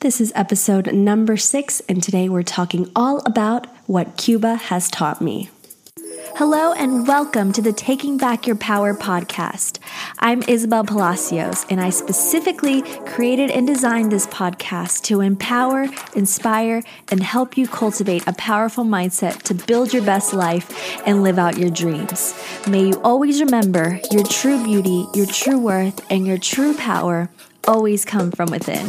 This is episode number six, and today we're talking all about what Cuba has taught me. Hello, and welcome to the Taking Back Your Power podcast. I'm Isabel Palacios, and I specifically created and designed this podcast to empower, inspire, and help you cultivate a powerful mindset to build your best life and live out your dreams. May you always remember your true beauty, your true worth, and your true power always come from within.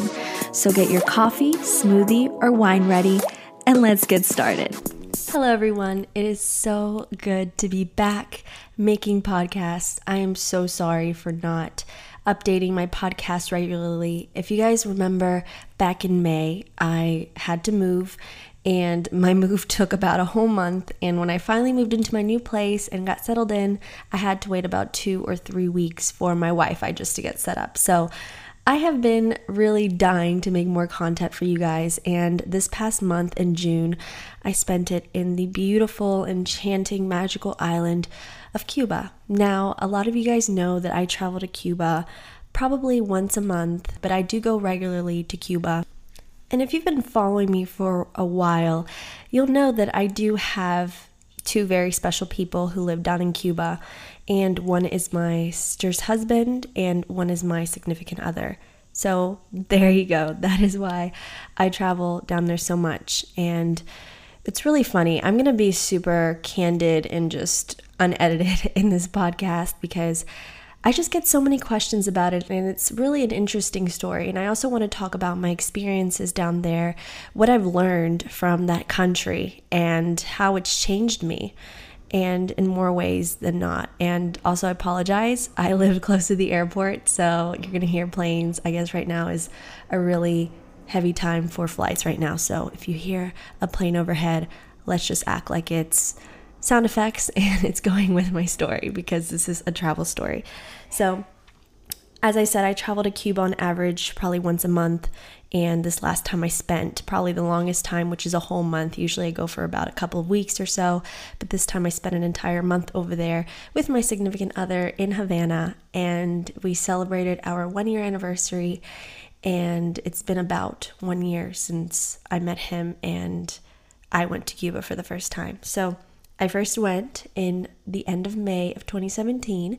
So get your coffee, smoothie, or wine ready, and let's get started. Hello, everyone. It is so good to be back making podcasts. I am so sorry for not updating my podcast regularly. If you guys remember back in May, I had to move and my move took about a whole month. And when I finally moved into my new place and got settled in, I had to wait about two or three weeks for my Wi Fi just to get set up. So I have been really dying to make more content for you guys, and this past month in June, I spent it in the beautiful, enchanting, magical island of Cuba. Now, a lot of you guys know that I travel to Cuba probably once a month, but I do go regularly to Cuba. And if you've been following me for a while, you'll know that I do have two very special people who live down in Cuba, and one is my sister's husband, and one is my significant other. So there you go. That is why I travel down there so much. And it's really funny. I'm going to be super candid and just unedited in this podcast because I just get so many questions about it, and it's really an interesting story. And I also want to talk about my experiences down there, what I've learned from that country, and how it's changed me, and in more ways than not. And also, I apologize. I live close to the airport, so you're going to hear planes. I guess right now is a really heavy time for flights right now. So if you hear a plane overhead, let's just act like it's sound effects and it's going with my story because this is a travel story. So, as I said, I travel to Cuba on average probably once a month. And this last time I spent probably the longest time, which is a whole month. Usually I go for about a couple of weeks or so. But this time I spent an entire month over there with my significant other in Havana. And we celebrated our one year anniversary. And it's been about one year since I met him and I went to Cuba for the first time. So, I first went in the end of May of 2017,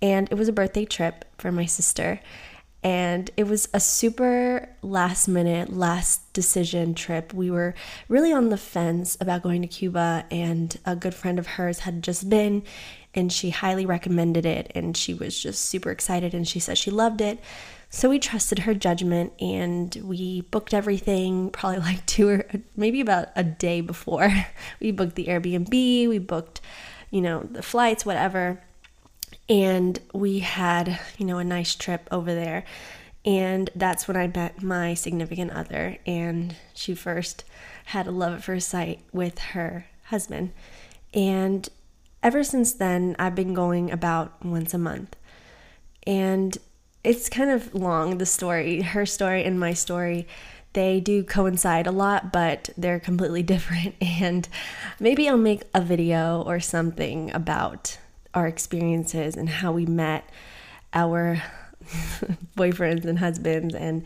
and it was a birthday trip for my sister. And it was a super last minute, last decision trip. We were really on the fence about going to Cuba, and a good friend of hers had just been, and she highly recommended it. And she was just super excited, and she said she loved it. So we trusted her judgment and we booked everything probably like two or maybe about a day before. We booked the Airbnb, we booked, you know, the flights, whatever. And we had, you know, a nice trip over there. And that's when I met my significant other. And she first had a love at first sight with her husband. And ever since then, I've been going about once a month. And it's kind of long the story her story and my story. They do coincide a lot but they're completely different. And maybe i'll make a video or something about our experiences and how we met our boyfriends and husbands. And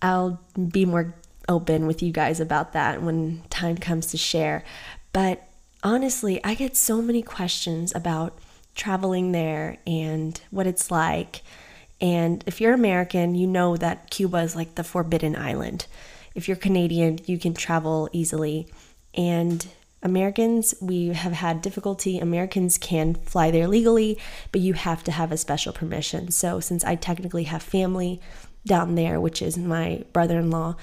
i'll be more open with you guys about that when time comes to share. But honestly i get so many questions about traveling there and what it's like and if you're American, you know that Cuba is like the forbidden island. If you're Canadian, you can travel easily. And Americans, we have had difficulty. Americans can fly there legally, but you have to have a special permission. So, since I technically have family down there, which is my brother in law,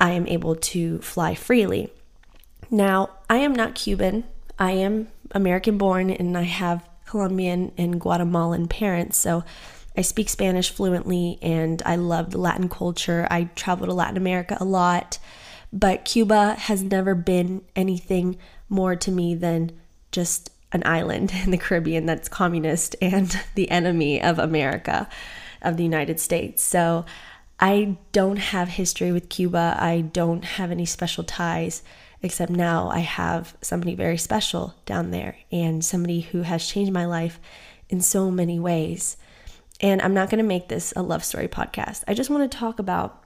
I am able to fly freely. Now, I am not Cuban. I am American born and I have Colombian and Guatemalan parents. So, I speak Spanish fluently and I love the Latin culture. I travel to Latin America a lot, but Cuba has never been anything more to me than just an island in the Caribbean that's communist and the enemy of America, of the United States. So I don't have history with Cuba. I don't have any special ties, except now I have somebody very special down there and somebody who has changed my life in so many ways. And I'm not going to make this a love story podcast. I just want to talk about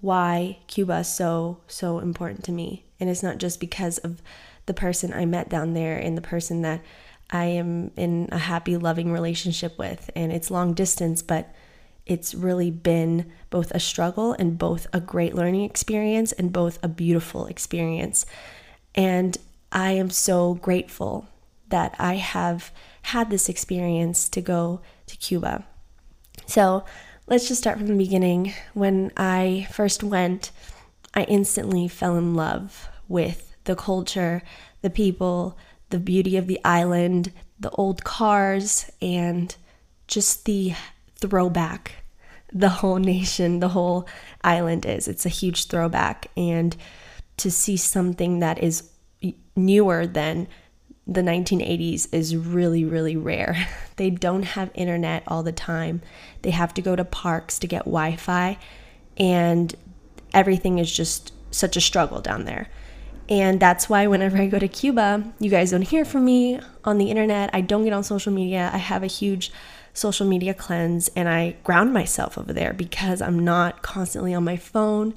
why Cuba is so, so important to me. And it's not just because of the person I met down there and the person that I am in a happy, loving relationship with. And it's long distance, but it's really been both a struggle and both a great learning experience and both a beautiful experience. And I am so grateful that I have had this experience to go to Cuba. So, let's just start from the beginning. When I first went, I instantly fell in love with the culture, the people, the beauty of the island, the old cars, and just the throwback the whole nation, the whole island is. It's a huge throwback. And to see something that is newer than the 1980s is really, really rare. They don't have internet all the time. They have to go to parks to get Wi Fi, and everything is just such a struggle down there. And that's why whenever I go to Cuba, you guys don't hear from me on the internet. I don't get on social media. I have a huge social media cleanse and I ground myself over there because I'm not constantly on my phone.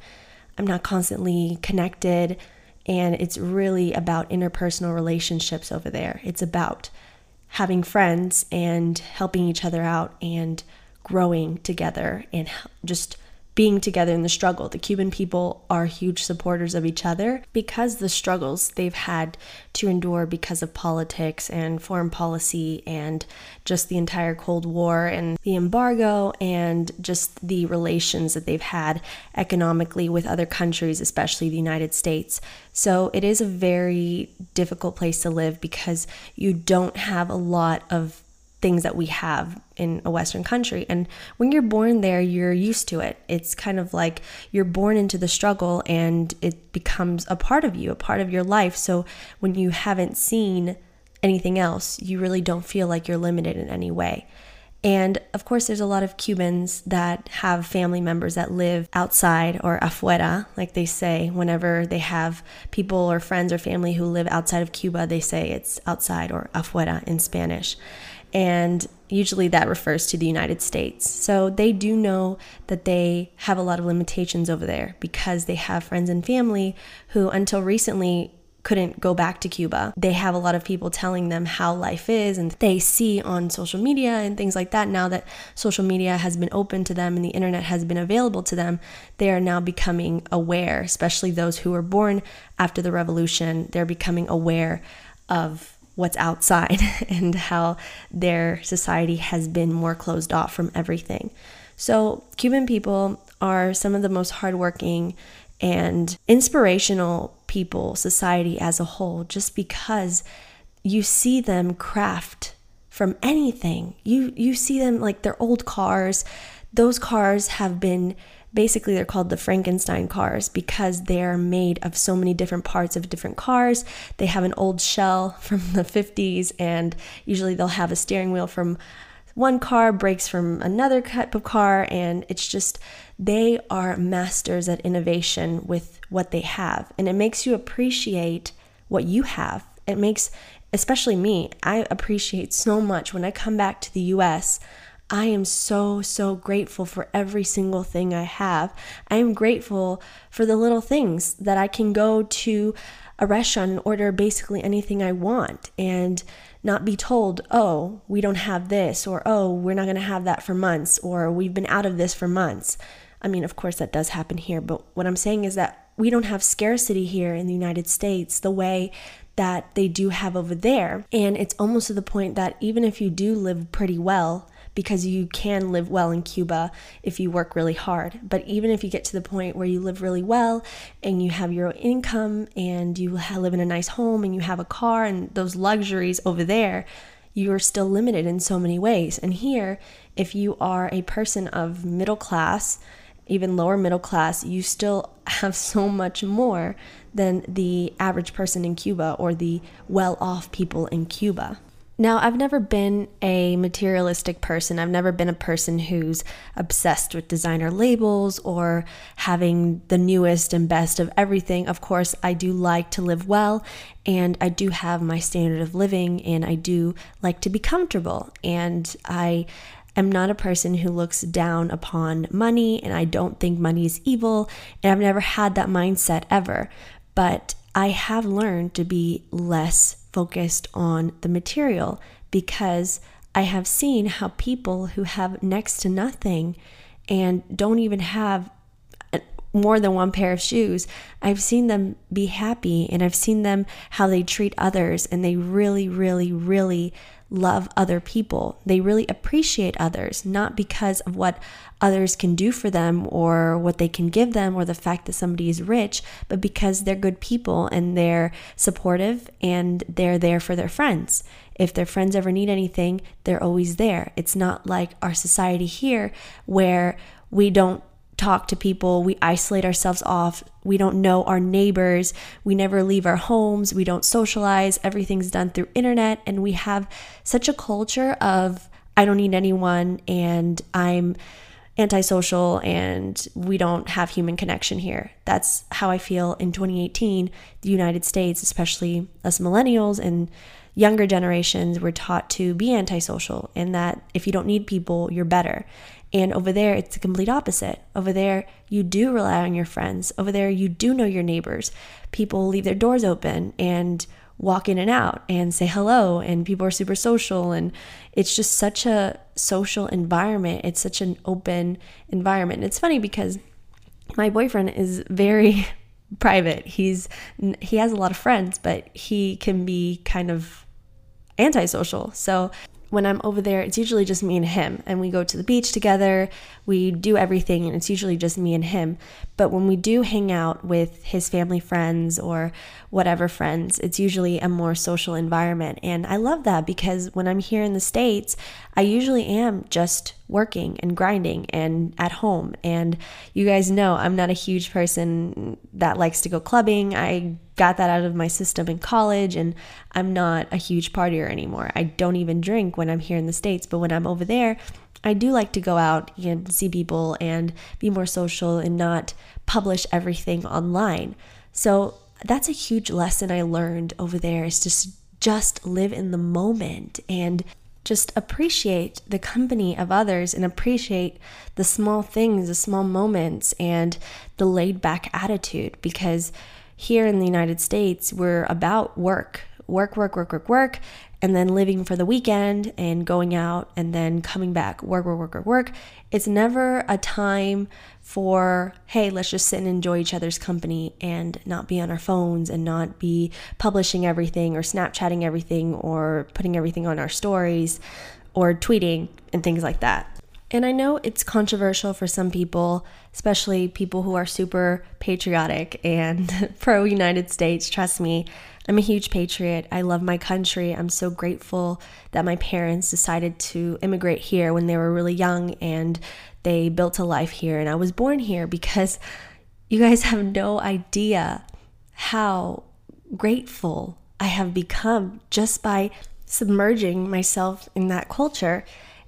I'm not constantly connected. And it's really about interpersonal relationships over there. It's about having friends and helping each other out and growing together and just being together in the struggle. The Cuban people are huge supporters of each other because the struggles they've had to endure because of politics and foreign policy and just the entire Cold War and the embargo and just the relations that they've had economically with other countries, especially the United States. So it is a very difficult place to live because you don't have a lot of things that we have in a Western country. And when you're born there, you're used to it. It's kind of like you're born into the struggle and it becomes a part of you, a part of your life. So when you haven't seen anything else, you really don't feel like you're limited in any way. And of course, there's a lot of Cubans that have family members that live outside or afuera, like they say, whenever they have people or friends or family who live outside of Cuba, they say it's outside or afuera in Spanish and usually that refers to the United States. So they do know that they have a lot of limitations over there because they have friends and family who, until recently, couldn't go back to Cuba. They have a lot of people telling them how life is, and they see on social media and things like that. Now that social media has been open to them and the internet has been available to them, they are now becoming aware, especially those who were born after the revolution. They're becoming aware of what's outside and how their society has been more closed off from everything. So, Cuban people are some of the most hardworking and inspirational people, society as a whole, just because you see them craft from anything. You you see them like their old cars. Those cars have been basically they're called the Frankenstein cars because they're made of so many different parts of different cars. They have an old shell from the 50s, and usually they'll have a steering wheel from one car, brakes from another type of car, and it's just they are masters at innovation with what they have. And it makes you appreciate what you have. It makes, especially me, I appreciate so much when I come back to the US. I am so, so grateful for every single thing I have. I am grateful for the little things that I can go to a restaurant and order basically anything I want and not be told, oh, we don't have this, or oh, we're not going to have that for months, or we've been out of this for months. I mean, of course, that does happen here, but what I'm saying is that we don't have scarcity here in the United States the way that they do have over there. And it's almost to the point that even if you do live pretty well, because you can live well in Cuba if you work really hard. But even if you get to the point where you live really well and you have your income and you live in a nice home and you have a car and those luxuries over there, you are still limited in so many ways. And here, if you are a person of middle class, even lower middle class, you still have so much more than the average person in Cuba or the well off people in Cuba. Now, I've never been a materialistic person. I've never been a person who's obsessed with designer labels or having the newest and best of everything. Of course, I do like to live well and I do have my standard of living and I do like to be comfortable. And I am not a person who looks down upon money and I don't think money is evil. And I've never had that mindset ever. But I have learned to be less focused on the material because I have seen how people who have next to nothing and don't even have more than one pair of shoes, I've seen them be happy and I've seen them how they treat others and they really, really, really love other people. They really appreciate others, not because of what others can do for them or what they can give them or the fact that somebody is rich, but because they're good people and they're supportive and they're there for their friends. If their friends ever need anything, they're always there. It's not like our society here where we don't talk to people, we isolate ourselves off, we don't know our neighbors, we never leave our homes, we don't socialize, everything's done through internet. And we have such a culture of I don't need anyone and I'm antisocial and we don't have human connection here. That's how I feel in 2018, the United States, especially us millennials and younger generations were taught to be antisocial and that if you don't need people, you're better. And over there, it's the complete opposite. Over there, you do rely on your friends. Over there, you do know your neighbors. People leave their doors open and walk in and out and say hello, and people are super social. And it's just such a social environment. It's such an open environment. And it's funny because my boyfriend is very private. He's he has a lot of friends, but he can be kind of antisocial. So when I'm over there, it's usually just me and him. And we go to the beach together, we do everything, and it's usually just me and him. But when we do hang out with his family friends or whatever friends, it's usually a more social environment. And I love that because when I'm here in the States, I usually am just working and grinding and at home. And you guys know I'm not a huge person that likes to go clubbing. I got that out of my system in college and I'm not a huge partier anymore. I don't even drink when I'm here in the States, but when I'm over there, I do like to go out and see people and be more social and not publish everything online. So that's a huge lesson I learned over there is just just live in the moment and just appreciate the company of others and appreciate the small things, the small moments, and the laid back attitude because here in the United States, we're about work, work, work, work, work, work, and then living for the weekend and going out and then coming back, work, work, work, work, work. It's never a time for, hey, let's just sit and enjoy each other's company and not be on our phones and not be publishing everything or Snapchatting everything or putting everything on our stories or tweeting and things like that. And I know it's controversial for some people, especially people who are super patriotic and pro United States. Trust me, I'm a huge patriot. I love my country. I'm so grateful that my parents decided to immigrate here when they were really young and they built a life here. And I was born here because you guys have no idea how grateful I have become just by submerging myself in that culture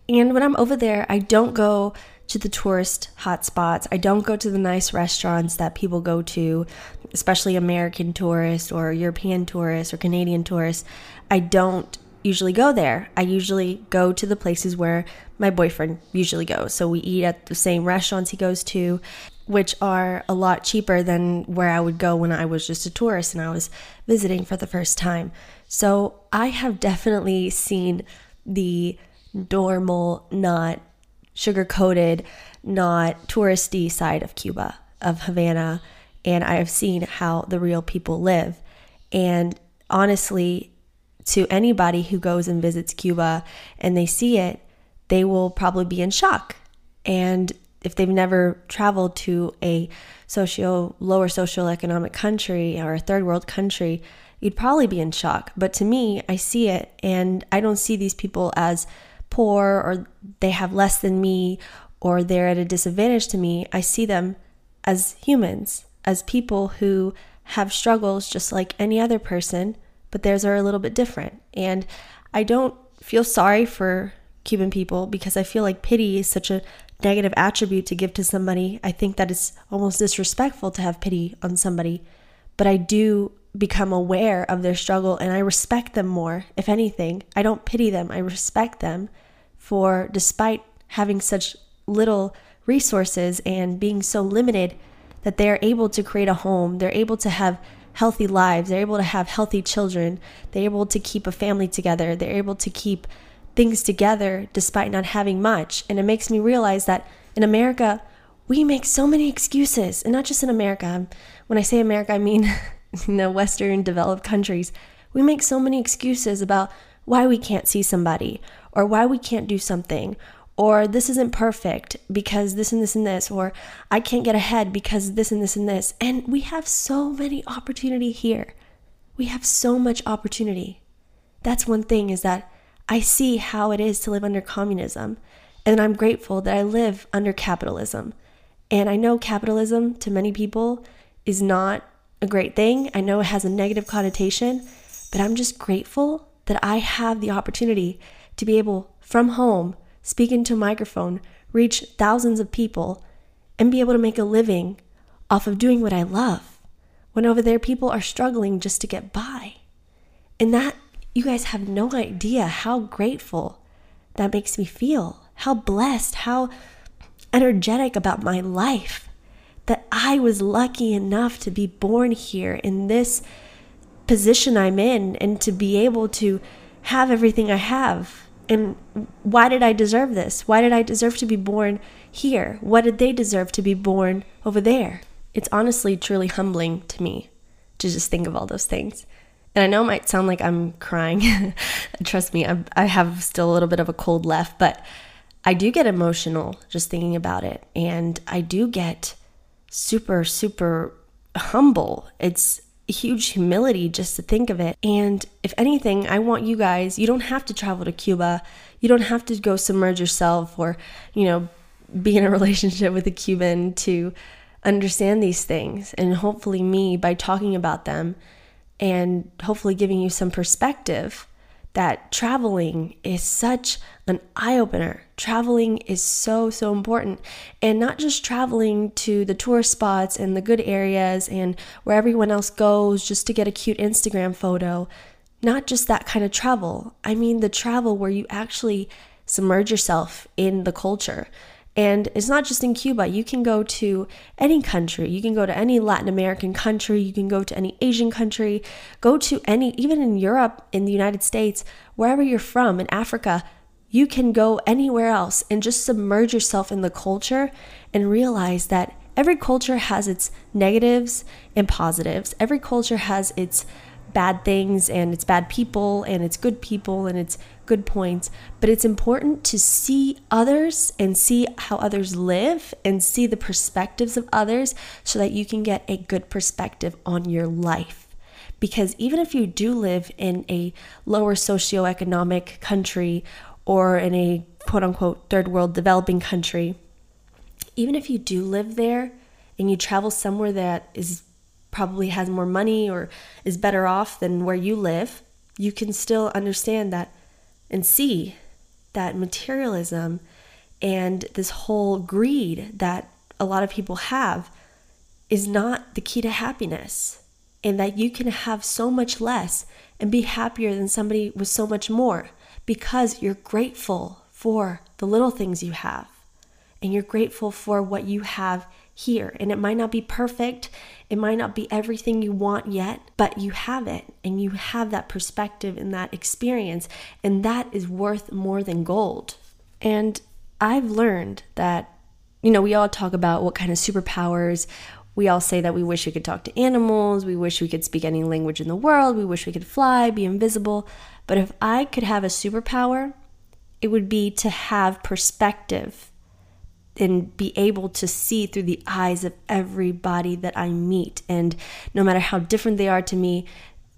and when I'm over there, I don't go to the tourist hotspots. I don't go to the nice restaurants that people go to, especially American tourists or European tourists or Canadian tourists. I don't usually go there. I usually go to the places where my boyfriend usually goes. So we eat at the same restaurants he goes to, which are a lot cheaper than where I would go when I was just a tourist and I was visiting for the first time. So I have definitely seen the normal, not sugar coated, not touristy side of Cuba, of Havana. And I have seen how the real people live. And honestly, to anybody who goes and visits Cuba and they see it, they will probably be in shock. And if they've never traveled to a socio lower socioeconomic country or a third world country, you'd probably be in shock. But to me, I see it and I don't see these people as poor or they have less than me or they're at a disadvantage to me, I see them as humans, as people who have struggles just like any other person, but theirs are a little bit different. And I don't feel sorry for Cuban people because I feel like pity is such a negative attribute to give to somebody. I think that it's almost disrespectful to have pity on somebody, but I do become aware of their struggle and I respect them more. If anything, I don't pity them, I respect them for despite having such little resources and being so limited that they're able to create a home, they're able to have healthy lives, they're able to have healthy children, they're able to keep a family together, they're able to keep things together despite not having much. And it makes me realize that in America, we make so many excuses, and not just in America. When I say America, I mean in the Western developed countries. We make so many excuses about why we can't see somebody, or why we can't do something, or this isn't perfect because this and this and this, or I can't get ahead because this and this and this. And we have so many opportunity here. We have so much opportunity. That's one thing is that I see how it is to live under communism. And I'm grateful that I live under capitalism. And I know capitalism to many people is not a great thing. I know it has a negative connotation, but I'm just grateful that I have the opportunity to be able from home speak into a microphone, reach thousands of people, and be able to make a living off of doing what I love when over there people are struggling just to get by. And that, you guys have no idea how grateful that makes me feel, how blessed, how energetic about my life that I was lucky enough to be born here in this position I'm in and to be able to have everything I have and why did I deserve this? Why did I deserve to be born here? What did they deserve to be born over there? It's honestly truly humbling to me to just think of all those things. And I know it might sound like I'm crying. Trust me, I, I have still a little bit of a cold left, but I do get emotional just thinking about it. And I do get super, super humble. It's huge humility just to think of it. And if anything, I want you guys, you don't have to travel to Cuba. You don't have to go submerge yourself or, you know, be in a relationship with a Cuban to understand these things. And hopefully, me, by talking about them and hopefully giving you some perspective, that traveling is such an eye opener. Traveling is so, so important. And not just traveling to the tourist spots and the good areas and where everyone else goes just to get a cute Instagram photo. Not just that kind of travel. I mean, the travel where you actually submerge yourself in the culture. And it's not just in Cuba. You can go to any country. You can go to any Latin American country. You can go to any Asian country. Go to any, even in Europe, in the United States, wherever you're from, in Africa, you can go anywhere else and just submerge yourself in the culture and realize that every culture has its negatives and positives. Every culture has its bad things and its bad people and its good people and its good points, but it's important to see others and see how others live and see the perspectives of others so that you can get a good perspective on your life. Because even if you do live in a lower socioeconomic country or in a quote unquote third world developing country, even if you do live there and you travel somewhere that is probably has more money or is better off than where you live, you can still understand that and see that materialism and this whole greed that a lot of people have is not the key to happiness, and that you can have so much less and be happier than somebody with so much more because you're grateful for the little things you have. And you're grateful for what you have here. And it might not be perfect, it might not be everything you want yet, but you have it and you have that perspective and that experience, and that is worth more than gold. And I've learned that, you know, we all talk about what kind of superpowers. We all say that we wish we could talk to animals, we wish we could speak any language in the world, we wish we could fly, be invisible. But if I could have a superpower, it would be to have perspective and be able to see through the eyes of everybody that I meet. And no matter how different they are to me,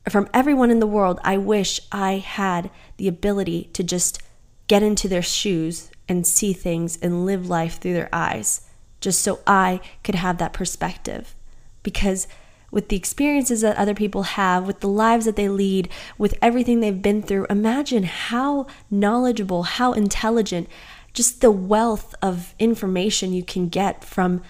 from everyone in the world, I wish I had the ability to just get into their shoes and see things and live life through their eyes, just so I could have that perspective. Because with the experiences that other people have, with the lives that they lead, with everything they've been through, imagine how knowledgeable, how intelligent, just the wealth of information you can get from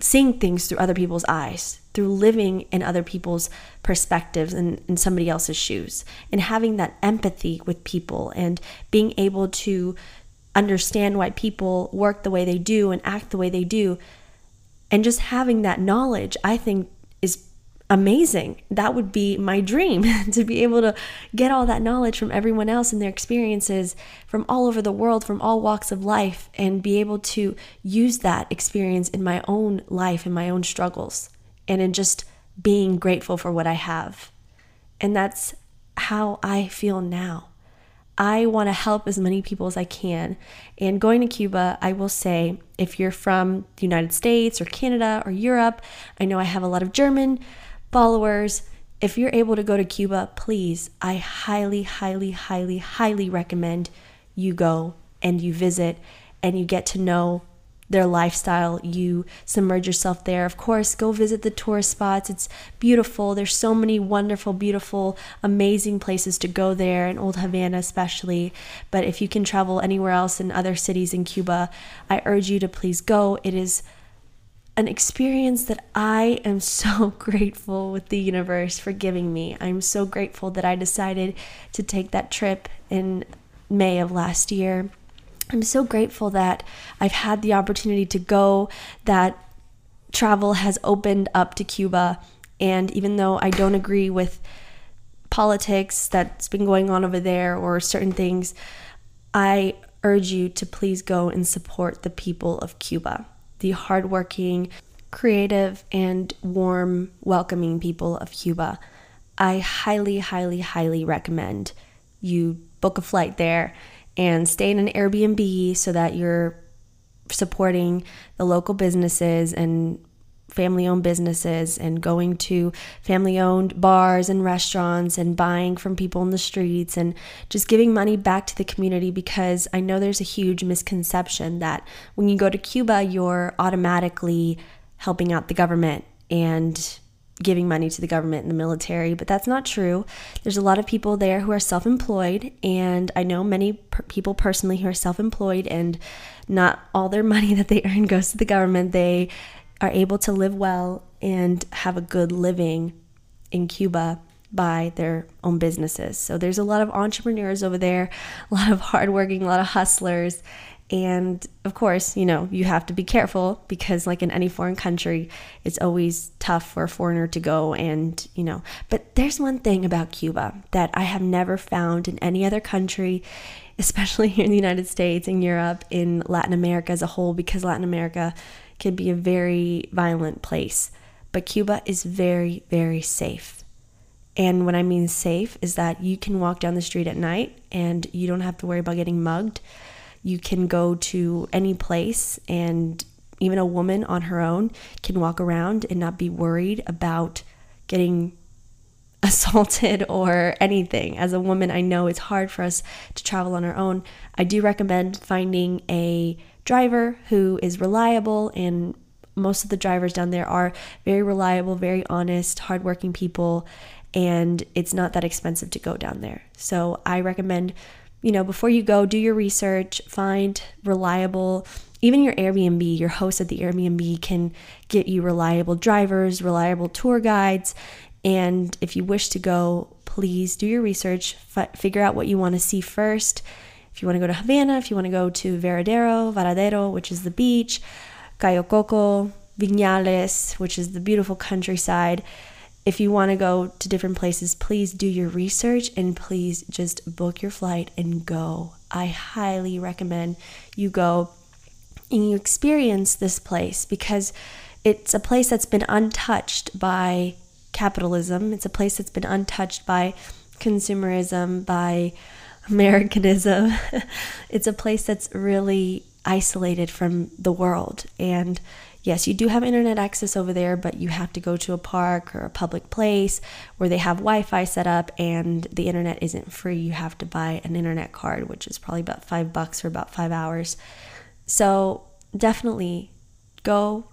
seeing things through other people's eyes, through living in other people's perspectives and in somebody else's shoes, and having that empathy with people and being able to understand why people work the way they do and act the way they do. And just having that knowledge, I think, amazing. That would be my dream to be able to get all that knowledge from everyone else and their experiences from all over the world, from all walks of life, and be able to use that experience in my own life and my own struggles and in just being grateful for what I have. And that's how I feel now. I want to help as many people as I can. And going to Cuba, I will say, if you're from the United States or Canada or Europe, I know I have a lot of German followers. If you're able to go to Cuba, please, I highly, highly, highly, highly recommend you go and you visit and you get to know their lifestyle. You submerge yourself there. Of course, go visit the tourist spots. It's beautiful. There's so many wonderful, beautiful, amazing places to go there, in Old Havana especially. But if you can travel anywhere else in other cities in Cuba, I urge you to please go. It is an experience that I am so grateful with the universe for giving me. I'm so grateful that I decided to take that trip in May of last year I'm so grateful that I've had the opportunity to go, that travel has opened up to Cuba. And even though I don't agree with politics that's been going on over there or certain things, I urge you to please go and support the people of Cuba, the hardworking, creative, and warm, welcoming people of Cuba. I highly, highly, highly recommend you book a flight there and stay in an Airbnb so that you're supporting the local businesses and family owned businesses and going to family owned bars and restaurants and buying from people in the streets and just giving money back to the community because I know there's a huge misconception that when you go to Cuba, you're automatically helping out the government and giving money to the government and the military, but that's not true. There's a lot of people there who are self employed, and I know many per- people personally who are self employed, and not all their money that they earn goes to the government. They are able to live well and have a good living in Cuba by their own businesses. So there's a lot of entrepreneurs over there, a lot of hardworking, a lot of hustlers, and of course, you know, you have to be careful because, like in any foreign country, it's always tough for a foreigner to go and, you know. But there's one thing about Cuba that I have never found in any other country, especially here in the United States, in Europe, in Latin America as a whole, because Latin America can be a very violent place. But Cuba is very, very safe. And what I mean safe is that you can walk down the street at night and you don't have to worry about getting mugged you can go to any place and even a woman on her own can walk around and not be worried about getting assaulted or anything. As a woman, I know it's hard for us to travel on our own. I do recommend finding a driver who is reliable and most of the drivers down there are very reliable, very honest, hardworking people, and it's not that expensive to go down there. So I recommend you know, before you go, do your research, find reliable, even your Airbnb, your host at the Airbnb can get you reliable drivers, reliable tour guides. And if you wish to go, please do your research, f- figure out what you want to see first. If you want to go to Havana, if you want to go to Veradero, Varadero, which is the beach, Cayo Coco, Viñales, which is the beautiful countryside if you want to go to different places, please do your research and please just book your flight and go. I highly recommend you go and you experience this place because it's a place that's been untouched by capitalism. It's a place that's been untouched by consumerism, by Americanism. it's a place that's really isolated from the world. And yes, you do have internet access over there, but you have to go to a park or a public place where they have Wi Fi set up and the internet isn't free. You have to buy an internet card, which is probably about five bucks for about five hours. So definitely go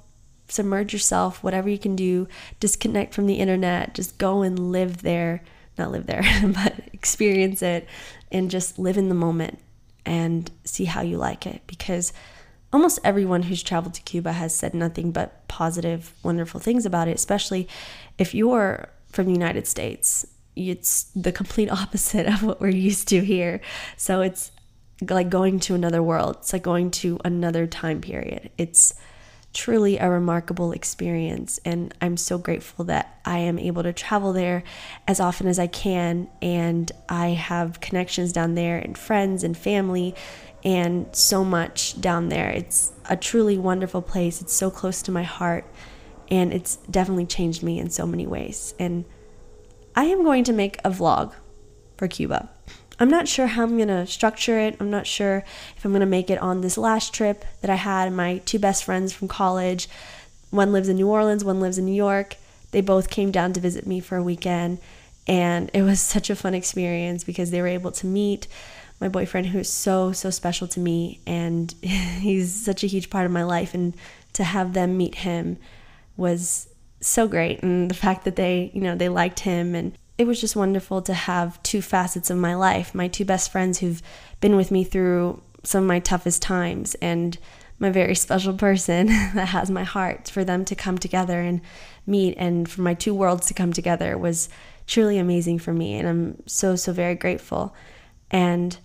submerge yourself, whatever you can do, disconnect from the internet, just go and live there. Not live there, but experience it and just live in the moment and see how you like it because almost everyone who's traveled to Cuba has said nothing but positive, wonderful things about it, especially if you're from the United States. It's the complete opposite of what we're used to here. So it's like going to another world. It's like going to another time period. It's truly a remarkable experience. And I'm so grateful that I am able to travel there as often as I can. And I have connections down there and friends and family and so much down there. It's a truly wonderful place. It's so close to my heart. And it's definitely changed me in so many ways. And I am going to make a vlog for Cuba. I'm not sure how I'm to structure it. I'm not sure if I'm to make it on this last trip that I had. My two best friends from college, one lives in New Orleans, one lives in New York. They both came down to visit me for a weekend, and it was such a fun experience because they were able to meet my boyfriend who is so so special to me and he's such a huge part of my life and to have them meet him was so great and the fact that they you know they liked him and it was just wonderful to have two facets of my life my two best friends who've been with me through some of my toughest times and my very special person that has my heart for them to come together and meet and for my two worlds to come together was truly amazing for me and I'm so so very grateful. And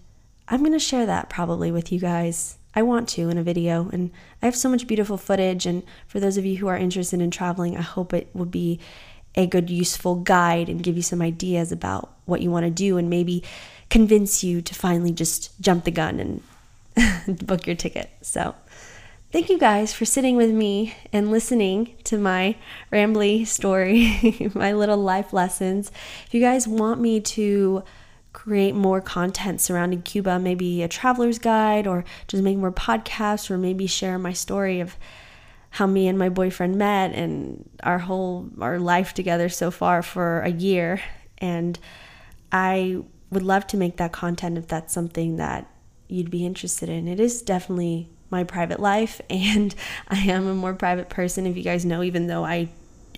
I'm going to share that probably with you guys. I want to in a video and I have so much beautiful footage and for those of you who are interested in traveling I hope it will be a good, useful guide and give you some ideas about what you want to do and maybe convince you to finally just jump the gun and book your ticket. So, thank you guys for sitting with me and listening to my rambly story, my little life lessons. If you guys want me to create more content surrounding Cuba, maybe a traveler's guide or just make more podcasts or maybe share my story of how me and my boyfriend met and our whole our life together so far for a year and I would love to make that content if that's something that you'd be interested in. It is definitely my private life and I am a more private person if you guys know even though I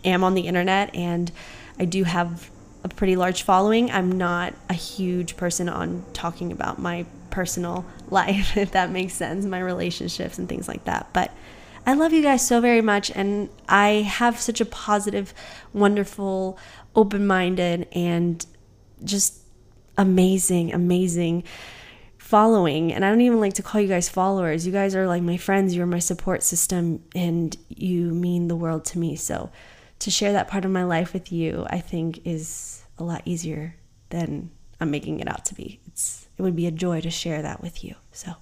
am on the internet and I do have a pretty large following, I'm not a huge person on talking about my personal life if that makes sense, my relationships and things like that. But I love you guys so very much, and I have such a positive, wonderful, open minded, and just amazing, amazing following. And I don't even like to call you guys followers. You guys are like my friends, you're my support system, and you mean the world to me. So to share that part of my life with you, I think is a lot easier than I'm making it out to be. It's it would be a joy to share that with you. So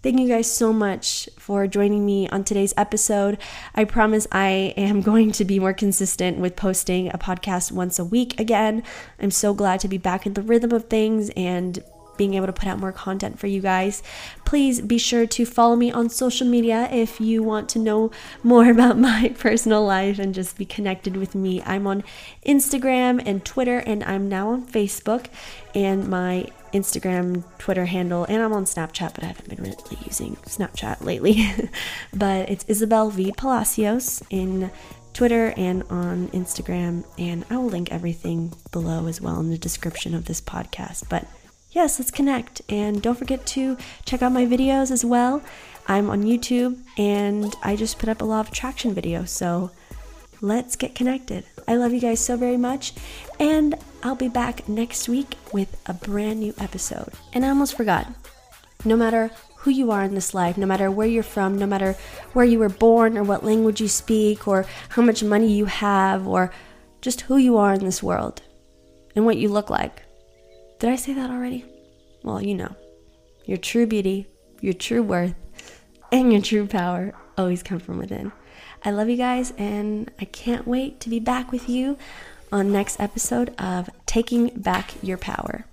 Thank you guys so much for joining me on today's episode. I promise I am going to be more consistent with posting a podcast once a week again. I'm so glad to be back in the rhythm of things and being able to put out more content for you guys. Please be sure to follow me on social media if you want to know more about my personal life and just be connected with me. I'm on Instagram and Twitter, and I'm now on Facebook. And my Instagram, Twitter handle, and I'm on Snapchat, but I haven't been really using Snapchat lately. but it's Isabel V Palacios in Twitter and on Instagram, and I will link everything below as well in the description of this podcast. But yes, let's connect. And don't forget to check out my videos as well. I'm on YouTube and I just put up a law of attraction video. So let's get connected. I love you guys so very much. And I'll be back next week with a brand new episode. And I almost forgot no matter who you are in this life, no matter where you're from, no matter where you were born or what language you speak or how much money you have or just who you are in this world and what you look like did I say that already? Well, you know, your true beauty, your true worth, and your true power always come from within. I love you guys, and I can't wait to be back with you on next episode of Taking Back Your Power.